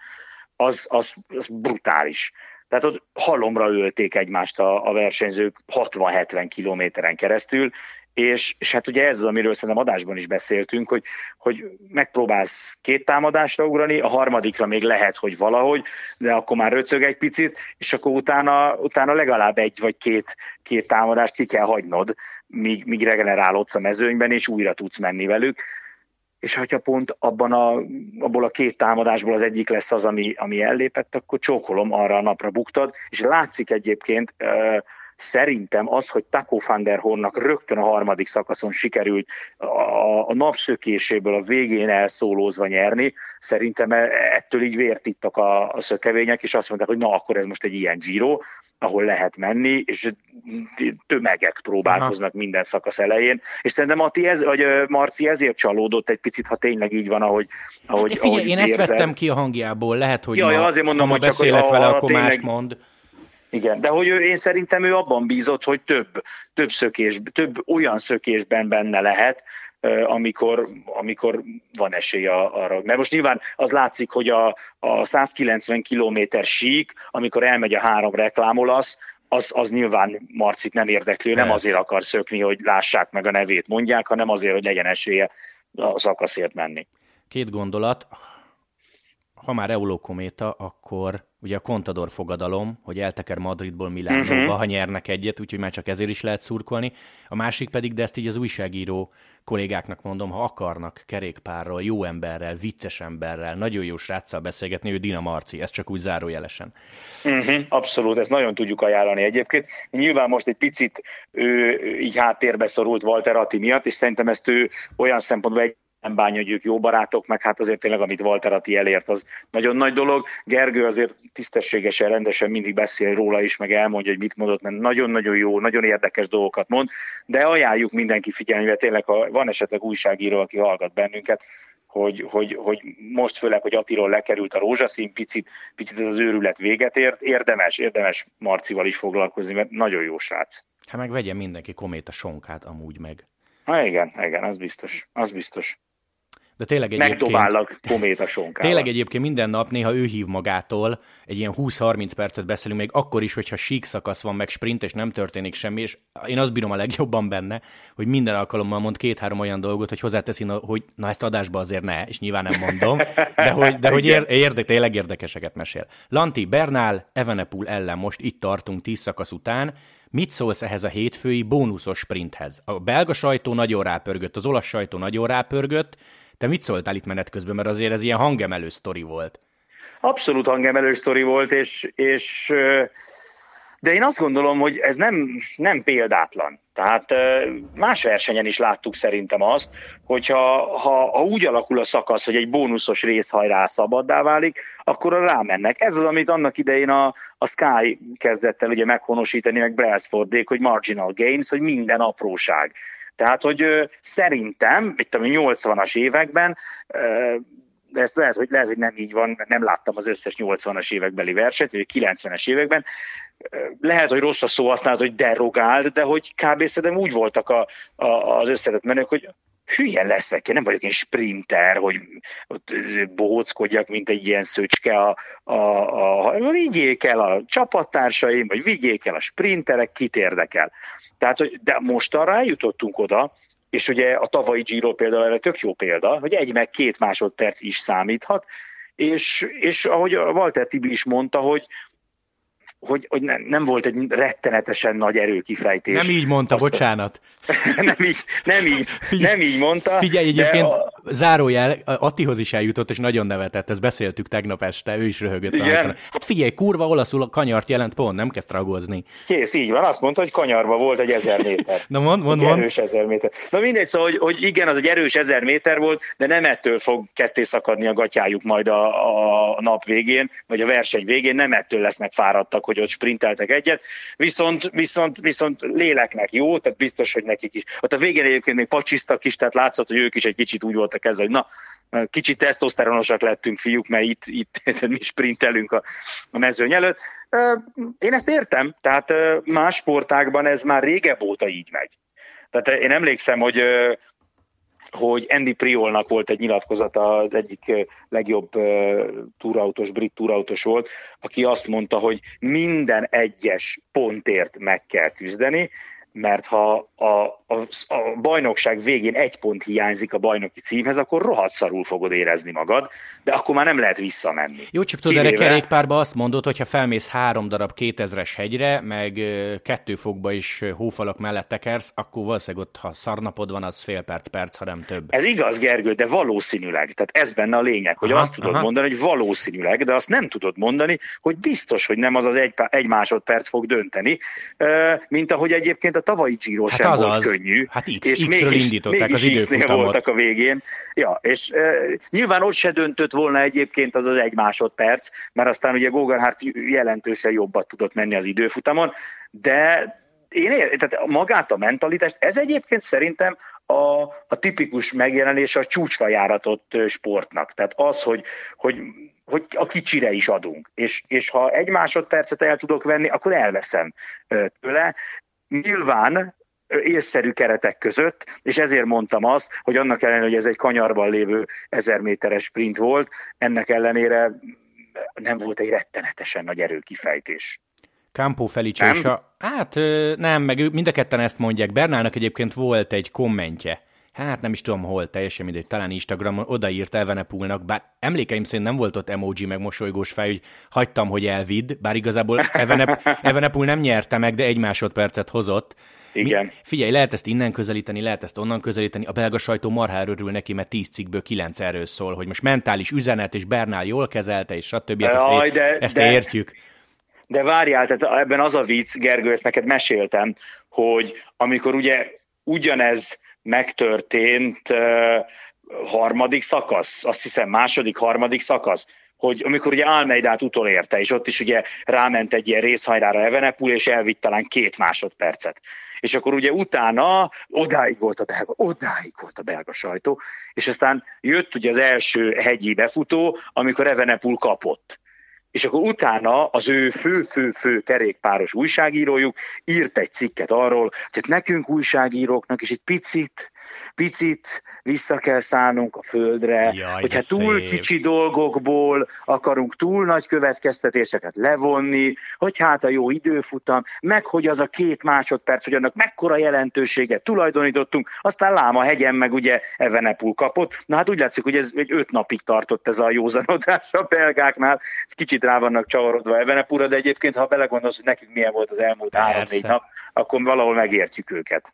az, az, az brutális. Tehát ott halomra ölték egymást a, a versenyzők 60-70 kilométeren keresztül, és, és hát ugye ez az, amiről szerintem adásban is beszéltünk, hogy, hogy megpróbálsz két támadásra ugrani, a harmadikra még lehet, hogy valahogy, de akkor már röcög egy picit, és akkor utána, utána legalább egy vagy két, két támadást ki kell hagynod, míg, míg regenerálódsz a mezőnyben, és újra tudsz menni velük. És ha pont abban a, abból a két támadásból az egyik lesz az, ami, ami ellépett, akkor csókolom, arra a napra buktad, és látszik egyébként, Szerintem az, hogy Taco van der Hornnak rögtön a harmadik szakaszon sikerült a, a napszökéséből a végén elszólózva nyerni, szerintem e, ettől így vért ittak a, a szökevények, és azt mondták, hogy na akkor ez most egy ilyen Giro, ahol lehet menni, és tömegek próbálkoznak Aha. minden szakasz elején, és szerintem Ati ez, vagy Marci ezért csalódott egy picit, ha tényleg így van, ahogy, ahogy hát, Figyelj, ahogy én érzed. ezt vettem ki a hangjából, lehet, hogy ja, ma, azért mondom, ha hogy beszélek csak, vele, akkor tényleg... mást mond. Igen, de hogy ő, én szerintem ő abban bízott, hogy több, több szökés, több olyan szökésben benne lehet, amikor, amikor van esély arra. Mert most nyilván az látszik, hogy a, a 190 km sík, amikor elmegy a három reklámolasz, az, az nyilván Marcit nem érdeklő, nem azért akar szökni, hogy lássák meg a nevét, mondják, hanem azért, hogy legyen esélye a szakaszért menni. Két gondolat. Ha már Eulokométa, akkor ugye a Contador fogadalom, hogy elteker Madridból Milánóba, uh-huh. ha nyernek egyet, úgyhogy már csak ezért is lehet szurkolni. A másik pedig, de ezt így az újságíró kollégáknak mondom, ha akarnak kerékpárral, jó emberrel, vicces emberrel, nagyon jó sráccal beszélgetni, ő Dina Marci, ez csak úgy zárójelesen. Uh-huh, abszolút, ezt nagyon tudjuk ajánlani egyébként. Nyilván most egy picit ő így háttérbe szorult Walter Atti miatt, és szerintem ezt ő olyan szempontból egy nem bánja, hogy ők jó barátok, meg hát azért tényleg, amit Walter Atti elért, az nagyon nagy dolog. Gergő azért tisztességesen, rendesen mindig beszél róla is, meg elmondja, hogy mit mondott, mert nagyon-nagyon jó, nagyon érdekes dolgokat mond, de ajánljuk mindenki figyelmével, tényleg, ha van esetleg újságíró, aki hallgat bennünket, hogy, hogy, hogy most főleg, hogy Attiról lekerült a rózsaszín, picit, picit ez az őrület véget ért, érdemes, érdemes Marcival is foglalkozni, mert nagyon jó srác. Hát meg vegyen mindenki kométa sonkát amúgy meg. Ha igen, igen, az biztos, az biztos. De tényleg egyébként... Megdobállak kométa sonkával. Tényleg egyébként minden nap néha ő hív magától, egy ilyen 20-30 percet beszélünk, még akkor is, hogyha sík szakasz van, meg sprint, és nem történik semmi, és én azt bírom a legjobban benne, hogy minden alkalommal mond két-három olyan dolgot, hogy hozzáteszi, hogy na ezt adásba azért ne, és nyilván nem mondom, de hogy, de hogy érde, tényleg érdekeseket mesél. Lanti, Bernál, Evenepul ellen most itt tartunk 10 szakasz után, Mit szólsz ehhez a hétfői bónuszos sprinthez? A belga sajtó nagyon rápörgött, az olasz sajtó nagyon rápörgött, te mit szóltál itt menet közben, mert azért ez ilyen hangemelő sztori volt. Abszolút hangemelő sztori volt, és, és de én azt gondolom, hogy ez nem, nem példátlan. Tehát más versenyen is láttuk szerintem azt, hogyha ha, ha úgy alakul a szakasz, hogy egy bónuszos részhajrá szabaddá válik, akkor rámennek. Ez az, amit annak idején a, a Sky kezdett el ugye meghonosítani, meg Brailsfordék, hogy marginal gains, hogy minden apróság. Tehát, hogy szerintem, itt a 80-as években, de ez lehet, hogy, lehet, hogy nem így van, mert nem láttam az összes 80-as évekbeli verset, vagy 90-es években. Lehet, hogy rossz a szó használat, hogy derogált, de hogy kb. szerintem úgy voltak a, a, az összetett menők, hogy hülye leszek, én nem vagyok én sprinter, hogy ott bohóckodjak, mint egy ilyen szöcske a, a, a vigyék el a csapattársaim, vagy vigyék el a sprinterek, kit érdekel. Tehát, hogy, de most arra eljutottunk oda, és ugye a tavalyi Giro például erre tök jó példa, hogy egy meg két másodperc is számíthat, és, és ahogy Walter Tibi is mondta, hogy, hogy, hogy ne, nem volt egy rettenetesen nagy erőkifejtés. Nem így mondta, Azt bocsánat. nem így, nem így, nem így mondta. Figyelj, egyébként a... zárójel, Attihoz is eljutott, és nagyon nevetett, ezt beszéltük tegnap este, ő is röhögött. Igen. Hát figyelj, kurva olaszul a kanyart jelent pont, nem kezd ragozni. Kész, így van, azt mondta, hogy kanyarba volt egy ezer méter. Na mond, mond, mond. erős ezer méter. Na mindegy, szóval, hogy, hogy igen, az egy erős ezer méter volt, de nem ettől fog ketté szakadni a gatyájuk majd a, a nap végén, vagy a verseny végén, nem ettől lesznek fáradtak, hogy ott sprinteltek egyet, viszont, viszont, viszont léleknek jó, tehát biztos, hogy nekik is. Ott a végén egyébként még pacsisztak is, tehát látszott, hogy ők is egy kicsit úgy voltak ezzel, hogy na, kicsit tesztoszteronosak lettünk fiúk, mert itt, itt mi sprintelünk a, a mezőny előtt. Én ezt értem, tehát más sportákban ez már régebb óta így megy. Tehát én emlékszem, hogy hogy Andy Priolnak volt egy nyilatkozata, az egyik legjobb túrautós, brit túrautós volt, aki azt mondta, hogy minden egyes pontért meg kell küzdeni, mert ha a, a, a bajnokság végén egy pont hiányzik a bajnoki címhez, akkor rohadt szarul fogod érezni magad, de akkor már nem lehet visszamenni. Jó, csak tudod, erre kerékpárba azt mondod, hogy ha felmész három darab 2000-es hegyre, meg kettő fokba is hófalak mellett tekersz, akkor valószínűleg ott, ha szarnapod van, az fél perc, perc, ha nem több. Ez igaz, Gergő, de valószínűleg. Tehát ez benne a lényeg, hogy aha, azt tudod aha. mondani, hogy valószínűleg, de azt nem tudod mondani, hogy biztos, hogy nem az az egy, egy másodperc fog dönteni, mint ahogy egyébként a tavalyi Giro hát sem az volt az. könnyű. Hát X, és X-ről mégis, indították mégis az időfutamot. voltak a végén. Ja, és e, nyilván ott se döntött volna egyébként az az egy másodperc, mert aztán ugye Gogarhárt jelentősen jobbat tudott menni az időfutamon, de én tehát magát a mentalitást, ez egyébként szerintem a, a tipikus megjelenés a csúcsra járatott sportnak. Tehát az, hogy, hogy, hogy a kicsire is adunk. És, és ha egy másodpercet el tudok venni, akkor elveszem tőle. Nyilván észszerű keretek között, és ezért mondtam azt, hogy annak ellenére, hogy ez egy kanyarban lévő ezer méteres sprint volt, ennek ellenére nem volt egy rettenetesen nagy erőkifejtés. Campo Felice és a... Hát nem, meg mind a ketten ezt mondják. Bernálnak egyébként volt egy kommentje. Hát nem is tudom hol, teljesen mindegy, talán Instagramon odaírt Evenepulnak, bár emlékeim szerint nem volt ott emoji meg mosolygós fej, hogy hagytam, hogy elvidd, bár igazából Evenep, Evenepul nem nyerte meg, de egy másodpercet hozott. Igen. Mi, figyelj, lehet ezt innen közelíteni, lehet ezt onnan közelíteni. A belga sajtó marhára örül neki, mert 10 cikkből 9 erről szól, hogy most mentális üzenet, és Bernál jól kezelte, és stb. Hát ezt, Aj, de, ezt de, értjük. De várjál, tehát ebben az a vicc, Gergő, ezt neked meséltem, hogy amikor ugye ugyanez megtörtént harmadik szakasz, azt hiszem második, harmadik szakasz, hogy amikor ugye Almeidát utolérte, és ott is ugye ráment egy ilyen részhajrára Evenepul, és elvitt talán két másodpercet. És akkor ugye utána odáig volt a belga, odáig volt a belga sajtó, és aztán jött ugye az első hegyi befutó, amikor Evenepul kapott és akkor utána az ő fő-fő-fő kerékpáros újságírójuk írt egy cikket arról, hogy hát nekünk újságíróknak is egy picit picit vissza kell szállnunk a földre, Jaj, hogyha túl szép. kicsi dolgokból akarunk túl nagy következtetéseket levonni, hogy hát a jó időfutam, meg hogy az a két másodperc, hogy annak mekkora jelentőséget tulajdonítottunk, aztán Láma hegyen meg ugye Evenepul kapott. Na hát úgy látszik, hogy ez egy öt napig tartott ez a józanodás a belgáknál, kicsit rá vannak csavarodva Evenepulra, de egyébként, ha belegondolsz, hogy nekünk milyen volt az elmúlt három-négy nap, akkor valahol megértjük őket.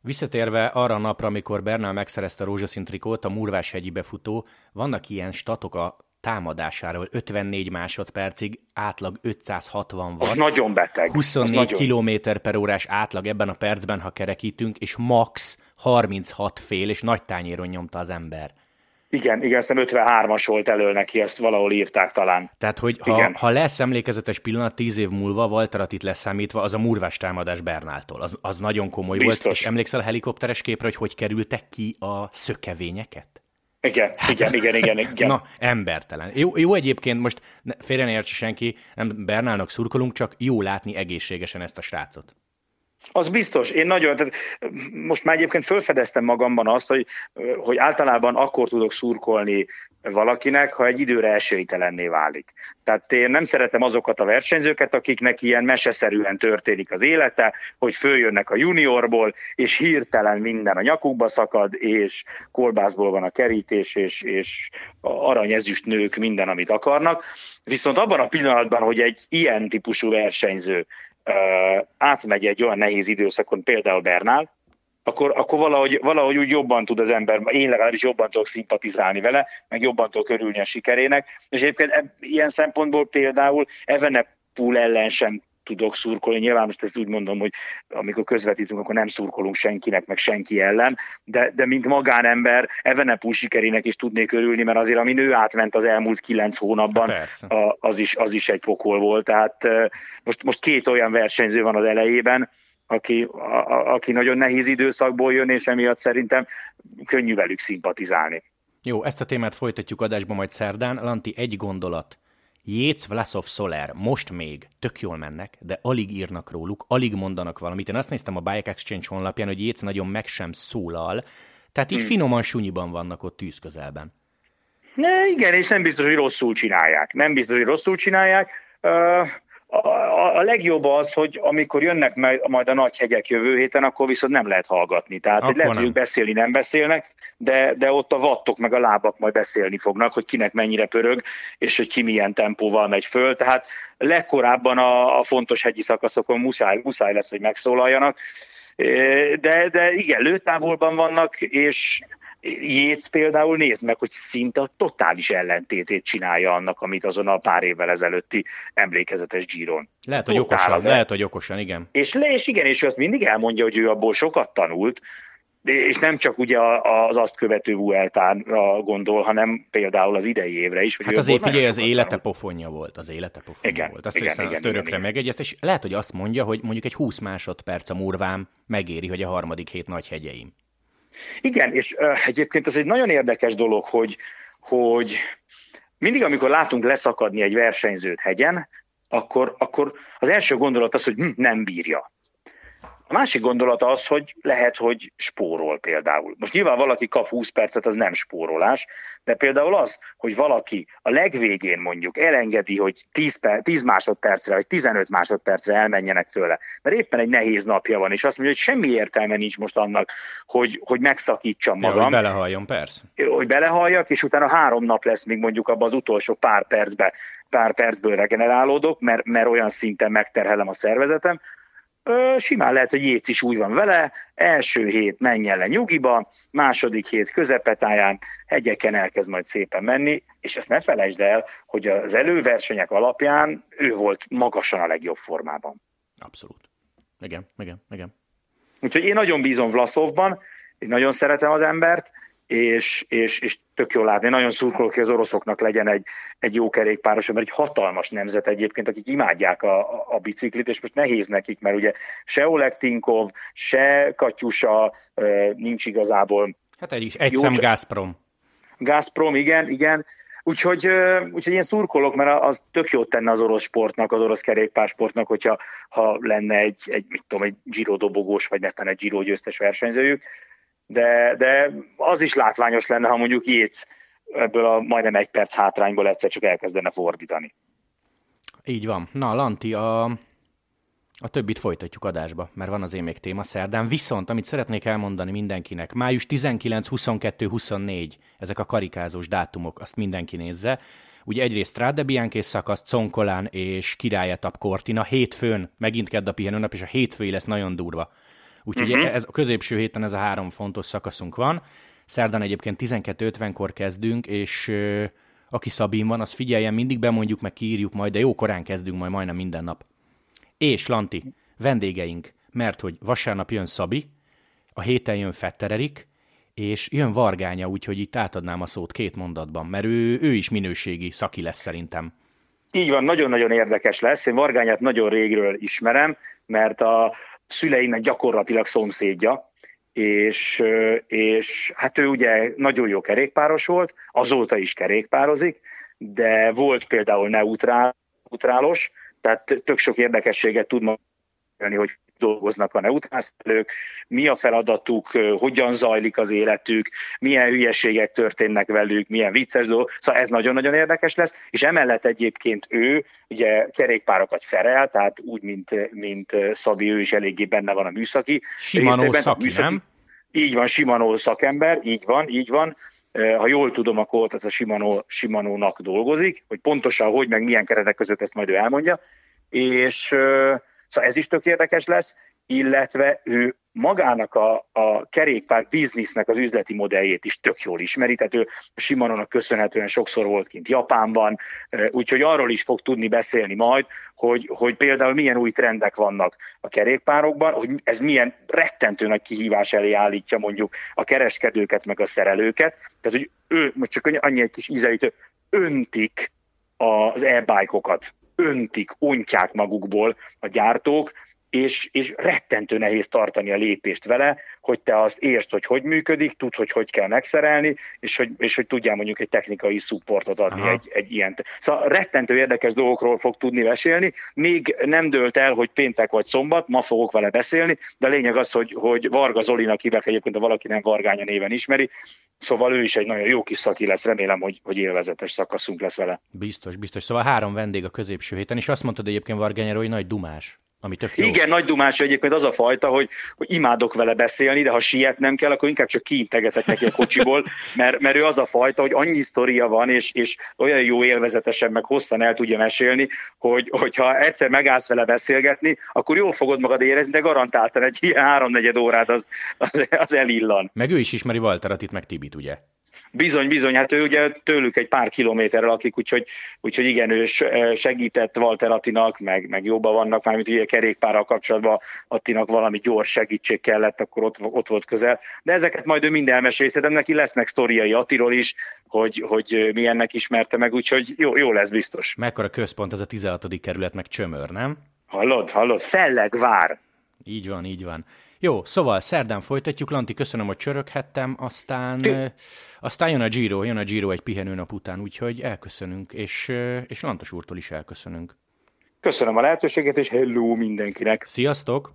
Visszatérve arra a napra, amikor Bernal megszerezte a rózsaszín trikót, a Murváshegyi befutó, vannak ilyen statok a támadásáról 54 másodpercig, átlag 560 van. Az nagyon beteg. 24 km per órás átlag ebben a percben, ha kerekítünk, és max 36 fél, és nagy tányéron nyomta az ember. Igen, igen, azt 53-as volt elől neki, ezt valahol írták talán. Tehát, hogy ha, ha lesz emlékezetes pillanat tíz év múlva, Walteratit leszámítva, az a murvás támadás Bernáltól. Az, az nagyon komoly Biztos. volt. És emlékszel a helikopteres képre, hogy hogy kerültek ki a szökevényeket? Igen, igen, igen, igen, igen. Na, embertelen. Jó, jó egyébként most félre ne senki, nem Bernálnak szurkolunk, csak jó látni egészségesen ezt a srácot. Az biztos. Én nagyon, tehát most már egyébként felfedeztem magamban azt, hogy, hogy általában akkor tudok szurkolni valakinek, ha egy időre esélytelenné válik. Tehát én nem szeretem azokat a versenyzőket, akiknek ilyen meseszerűen történik az élete, hogy följönnek a juniorból, és hirtelen minden a nyakukba szakad, és kolbászból van a kerítés, és, és aranyezüst nők minden, amit akarnak. Viszont abban a pillanatban, hogy egy ilyen típusú versenyző átmegy egy olyan nehéz időszakon, például Bernál, akkor, akkor valahogy, valahogy úgy jobban tud az ember, én legalábbis jobban tudok szimpatizálni vele, meg jobban tudok örülni a sikerének, és egyébként ilyen szempontból például Evenepul ellen sem tudok szurkolni. Nyilván most ezt úgy mondom, hogy amikor közvetítünk, akkor nem szurkolunk senkinek, meg senki ellen, de, de mint magánember Evenepul sikerének is tudnék örülni, mert azért, ami nő átment az elmúlt kilenc hónapban, a, az, is, az is egy pokol volt. Tehát most, most két olyan versenyző van az elejében, aki, a, aki nagyon nehéz időszakból jön, és emiatt szerintem könnyű velük szimpatizálni. Jó, ezt a témát folytatjuk adásban majd szerdán. Lanti, egy gondolat. Jéz, Vlasov, Soler most még tök jól mennek, de alig írnak róluk, alig mondanak valamit. Én azt néztem a Bike Exchange honlapján, hogy Jéz nagyon meg sem szólal, tehát így hmm. finoman sunyiban vannak ott tűz közelben. Ne, igen, és nem biztos, hogy rosszul csinálják. Nem biztos, hogy rosszul csinálják. Uh, a, a, a legjobb az, hogy amikor jönnek majd a nagy hegyek jövő héten, akkor viszont nem lehet hallgatni. Tehát akkor lehet, nem. hogy beszélni nem beszélnek, de, de ott a vattok meg a lábak majd beszélni fognak, hogy kinek mennyire pörög, és hogy ki milyen tempóval megy föl. Tehát legkorábban a, a fontos hegyi szakaszokon muszáj, muszáj lesz, hogy megszólaljanak. De, de igen, lőtávolban vannak, és Jéz például nézd meg, hogy szinte a totális ellentétét csinálja annak, amit azon a pár évvel ezelőtti emlékezetes Giron. Lehet, hogy Totál okosan, az lehet, hogy okosan, igen. És, le, és igen, és ő azt mindig elmondja, hogy ő abból sokat tanult, és nem csak ugye az azt követő Vueltánra gondol, hanem például az idei évre is. Hogy hát azért figyelj, az élete tanult. pofonja volt, az élete pofonja igen, volt. Azt igen, hiszem, igen, azt örökre igen, megegyezt, és lehet, hogy azt mondja, hogy mondjuk egy 20 másodperc a murvám megéri, hogy a harmadik hét nagy hegyeim. Igen, és egyébként ez egy nagyon érdekes dolog, hogy, hogy mindig, amikor látunk leszakadni egy versenyzőt hegyen, akkor, akkor az első gondolat az, hogy hm, nem bírja. A másik gondolat az, hogy lehet, hogy spórol például. Most nyilván valaki kap 20 percet, az nem spórolás, de például az, hogy valaki a legvégén mondjuk elengedi, hogy 10, per, 10 másodpercre vagy 15 másodpercre elmenjenek tőle, mert éppen egy nehéz napja van, és azt mondja, hogy semmi értelme nincs most annak, hogy, hogy megszakítsam magam. Ja, hogy belehalljon, persze. Hogy belehalljak, és utána három nap lesz még mondjuk abban az utolsó pár percben, pár percből regenerálódok, mert, mert olyan szinten megterhelem a szervezetem, simán lehet, hogy Jéz is úgy van vele, első hét menjen le nyugiba, második hét közepetáján hegyeken elkezd majd szépen menni, és ezt ne felejtsd el, hogy az előversenyek alapján ő volt magasan a legjobb formában. Abszolút. Igen, igen, igen. Úgyhogy én nagyon bízom Vlaszovban, én nagyon szeretem az embert, és, és, és tök jól látni. Nagyon szurkolok, hogy az oroszoknak legyen egy, egy jó kerékpáros, mert egy hatalmas nemzet egyébként, akik imádják a, a biciklit, és most nehéz nekik, mert ugye se Oleg Tinkov, se Katyusa nincs igazából. Hát egy, egy jó, szem Gazprom. Gazprom, igen, igen. Úgyhogy, úgyhogy én szurkolok, mert az tök jót tenne az orosz sportnak, az orosz kerékpársportnak, hogyha ha lenne egy, egy, mit tudom, egy Giro dobogós, vagy netán egy Giro győztes versenyzőjük de, de az is látványos lenne, ha mondjuk Jéz ebből a majdnem egy perc hátrányból egyszer csak elkezdene fordítani. Így van. Na, Lanti, a, a többit folytatjuk adásba, mert van az én még téma szerdán. Viszont, amit szeretnék elmondani mindenkinek, május 19, 22, 24, ezek a karikázós dátumok, azt mindenki nézze. Ugye egyrészt Bianchi szakasz, Conkolán és Királyetap Cortina, hétfőn, megint kedd a pihenőnap, és a hétfői lesz nagyon durva. Úgyhogy uh-huh. ez a középső héten ez a három fontos szakaszunk van. Szerdán egyébként 12.50-kor kezdünk, és aki Szabin van, az figyeljen, mindig bemondjuk, meg kiírjuk majd, de jó korán kezdünk majd majdnem minden nap. És Lanti, vendégeink, mert hogy vasárnap jön Szabi, a héten jön Fettererik, és jön Vargánya, úgyhogy itt átadnám a szót két mondatban, mert ő, ő is minőségi szaki lesz szerintem. Így van, nagyon-nagyon érdekes lesz. Én Vargányát nagyon régről ismerem, mert a, szüleinek gyakorlatilag szomszédja, és, és hát ő ugye nagyon jó kerékpáros volt, azóta is kerékpározik, de volt például neutrál, neutrálos, tehát tök sok érdekességet tud mondani, hogy dolgoznak a neutrálszülők, mi a feladatuk, hogyan zajlik az életük, milyen hülyeségek történnek velük, milyen vicces dolgok. Szóval ez nagyon-nagyon érdekes lesz, és emellett egyébként ő ugye kerékpárokat szerel, tehát úgy, mint, mint Szabi, ő is eléggé benne van a műszaki. Simanó szaki, műszaki, nem? Így van, Simanó szakember, így van, így van ha jól tudom, akkor tehát a Shimano, Shimano-nak dolgozik, hogy pontosan hogy, meg milyen keretek között ezt majd ő elmondja, és Szóval ez is tök érdekes lesz, illetve ő magának a, a kerékpár biznisznek az üzleti modelljét is tök jól ismeri, tehát ő Shimanonak köszönhetően sokszor volt kint Japánban, úgyhogy arról is fog tudni beszélni majd, hogy, hogy például milyen új trendek vannak a kerékpárokban, hogy ez milyen rettentő nagy kihívás elé állítja mondjuk a kereskedőket, meg a szerelőket. Tehát, hogy ő, most csak annyi egy kis ízelítő, öntik az e-bike-okat, öntik, ontják magukból a gyártók, és, és rettentő nehéz tartani a lépést vele, hogy te azt értsd, hogy hogy működik, tud, hogy hogy kell megszerelni, és hogy, és hogy tudjál mondjuk egy technikai szupportot adni egy, egy ilyen. Szóval rettentő érdekes dolgokról fog tudni mesélni, még nem dőlt el, hogy péntek vagy szombat, ma fogok vele beszélni, de a lényeg az, hogy, hogy Varga Zolinak hívják egyébként, ha valaki nem Vargánya néven ismeri, Szóval ő is egy nagyon jó kis szaki lesz, remélem, hogy, hogy élvezetes szakaszunk lesz vele. Biztos, biztos. Szóval három vendég a középső héten, és azt mondtad egyébként Vargányáról, hogy nagy dumás. Ami tök jó. Igen, nagy dumás egyébként az a fajta, hogy, hogy imádok vele beszélni, de ha sietnem kell, akkor inkább csak kiintegetek neki a kocsiból, mert, mert ő az a fajta, hogy annyi sztoria van, és, és olyan jó élvezetesen, meg hosszan el tudja mesélni, hogy, hogyha egyszer megállsz vele beszélgetni, akkor jól fogod magad érezni, de garantáltan egy ilyen háromnegyed órát az, az, az elillan. Meg ő is ismeri Walteratit, meg Tibit, ugye? Bizony, bizony, hát ő ugye tőlük egy pár kilométerre lakik, úgyhogy, úgyhogy igen, ő segített Walter Attinak, meg, meg jobban vannak, mármint ugye kerékpárral kapcsolatban Attinak valami gyors segítség kellett, akkor ott, ott volt közel. De ezeket majd ő mind elmeséli, szerintem neki lesznek sztoriai Attiról is, hogy, hogy milyennek ismerte meg, úgyhogy jó, jó lesz biztos. Mekkora központ az a 16. kerület, meg csömör, nem? Hallod, hallod, Fellegvár. Így van, így van. Jó, szóval szerdán folytatjuk. Lanti, köszönöm, hogy csöröghettem, aztán, aztán jön a Giro, jön a Giro egy pihenőnap után, úgyhogy elköszönünk, és, és Lantos úrtól is elköszönünk. Köszönöm a lehetőséget, és hello mindenkinek! Sziasztok!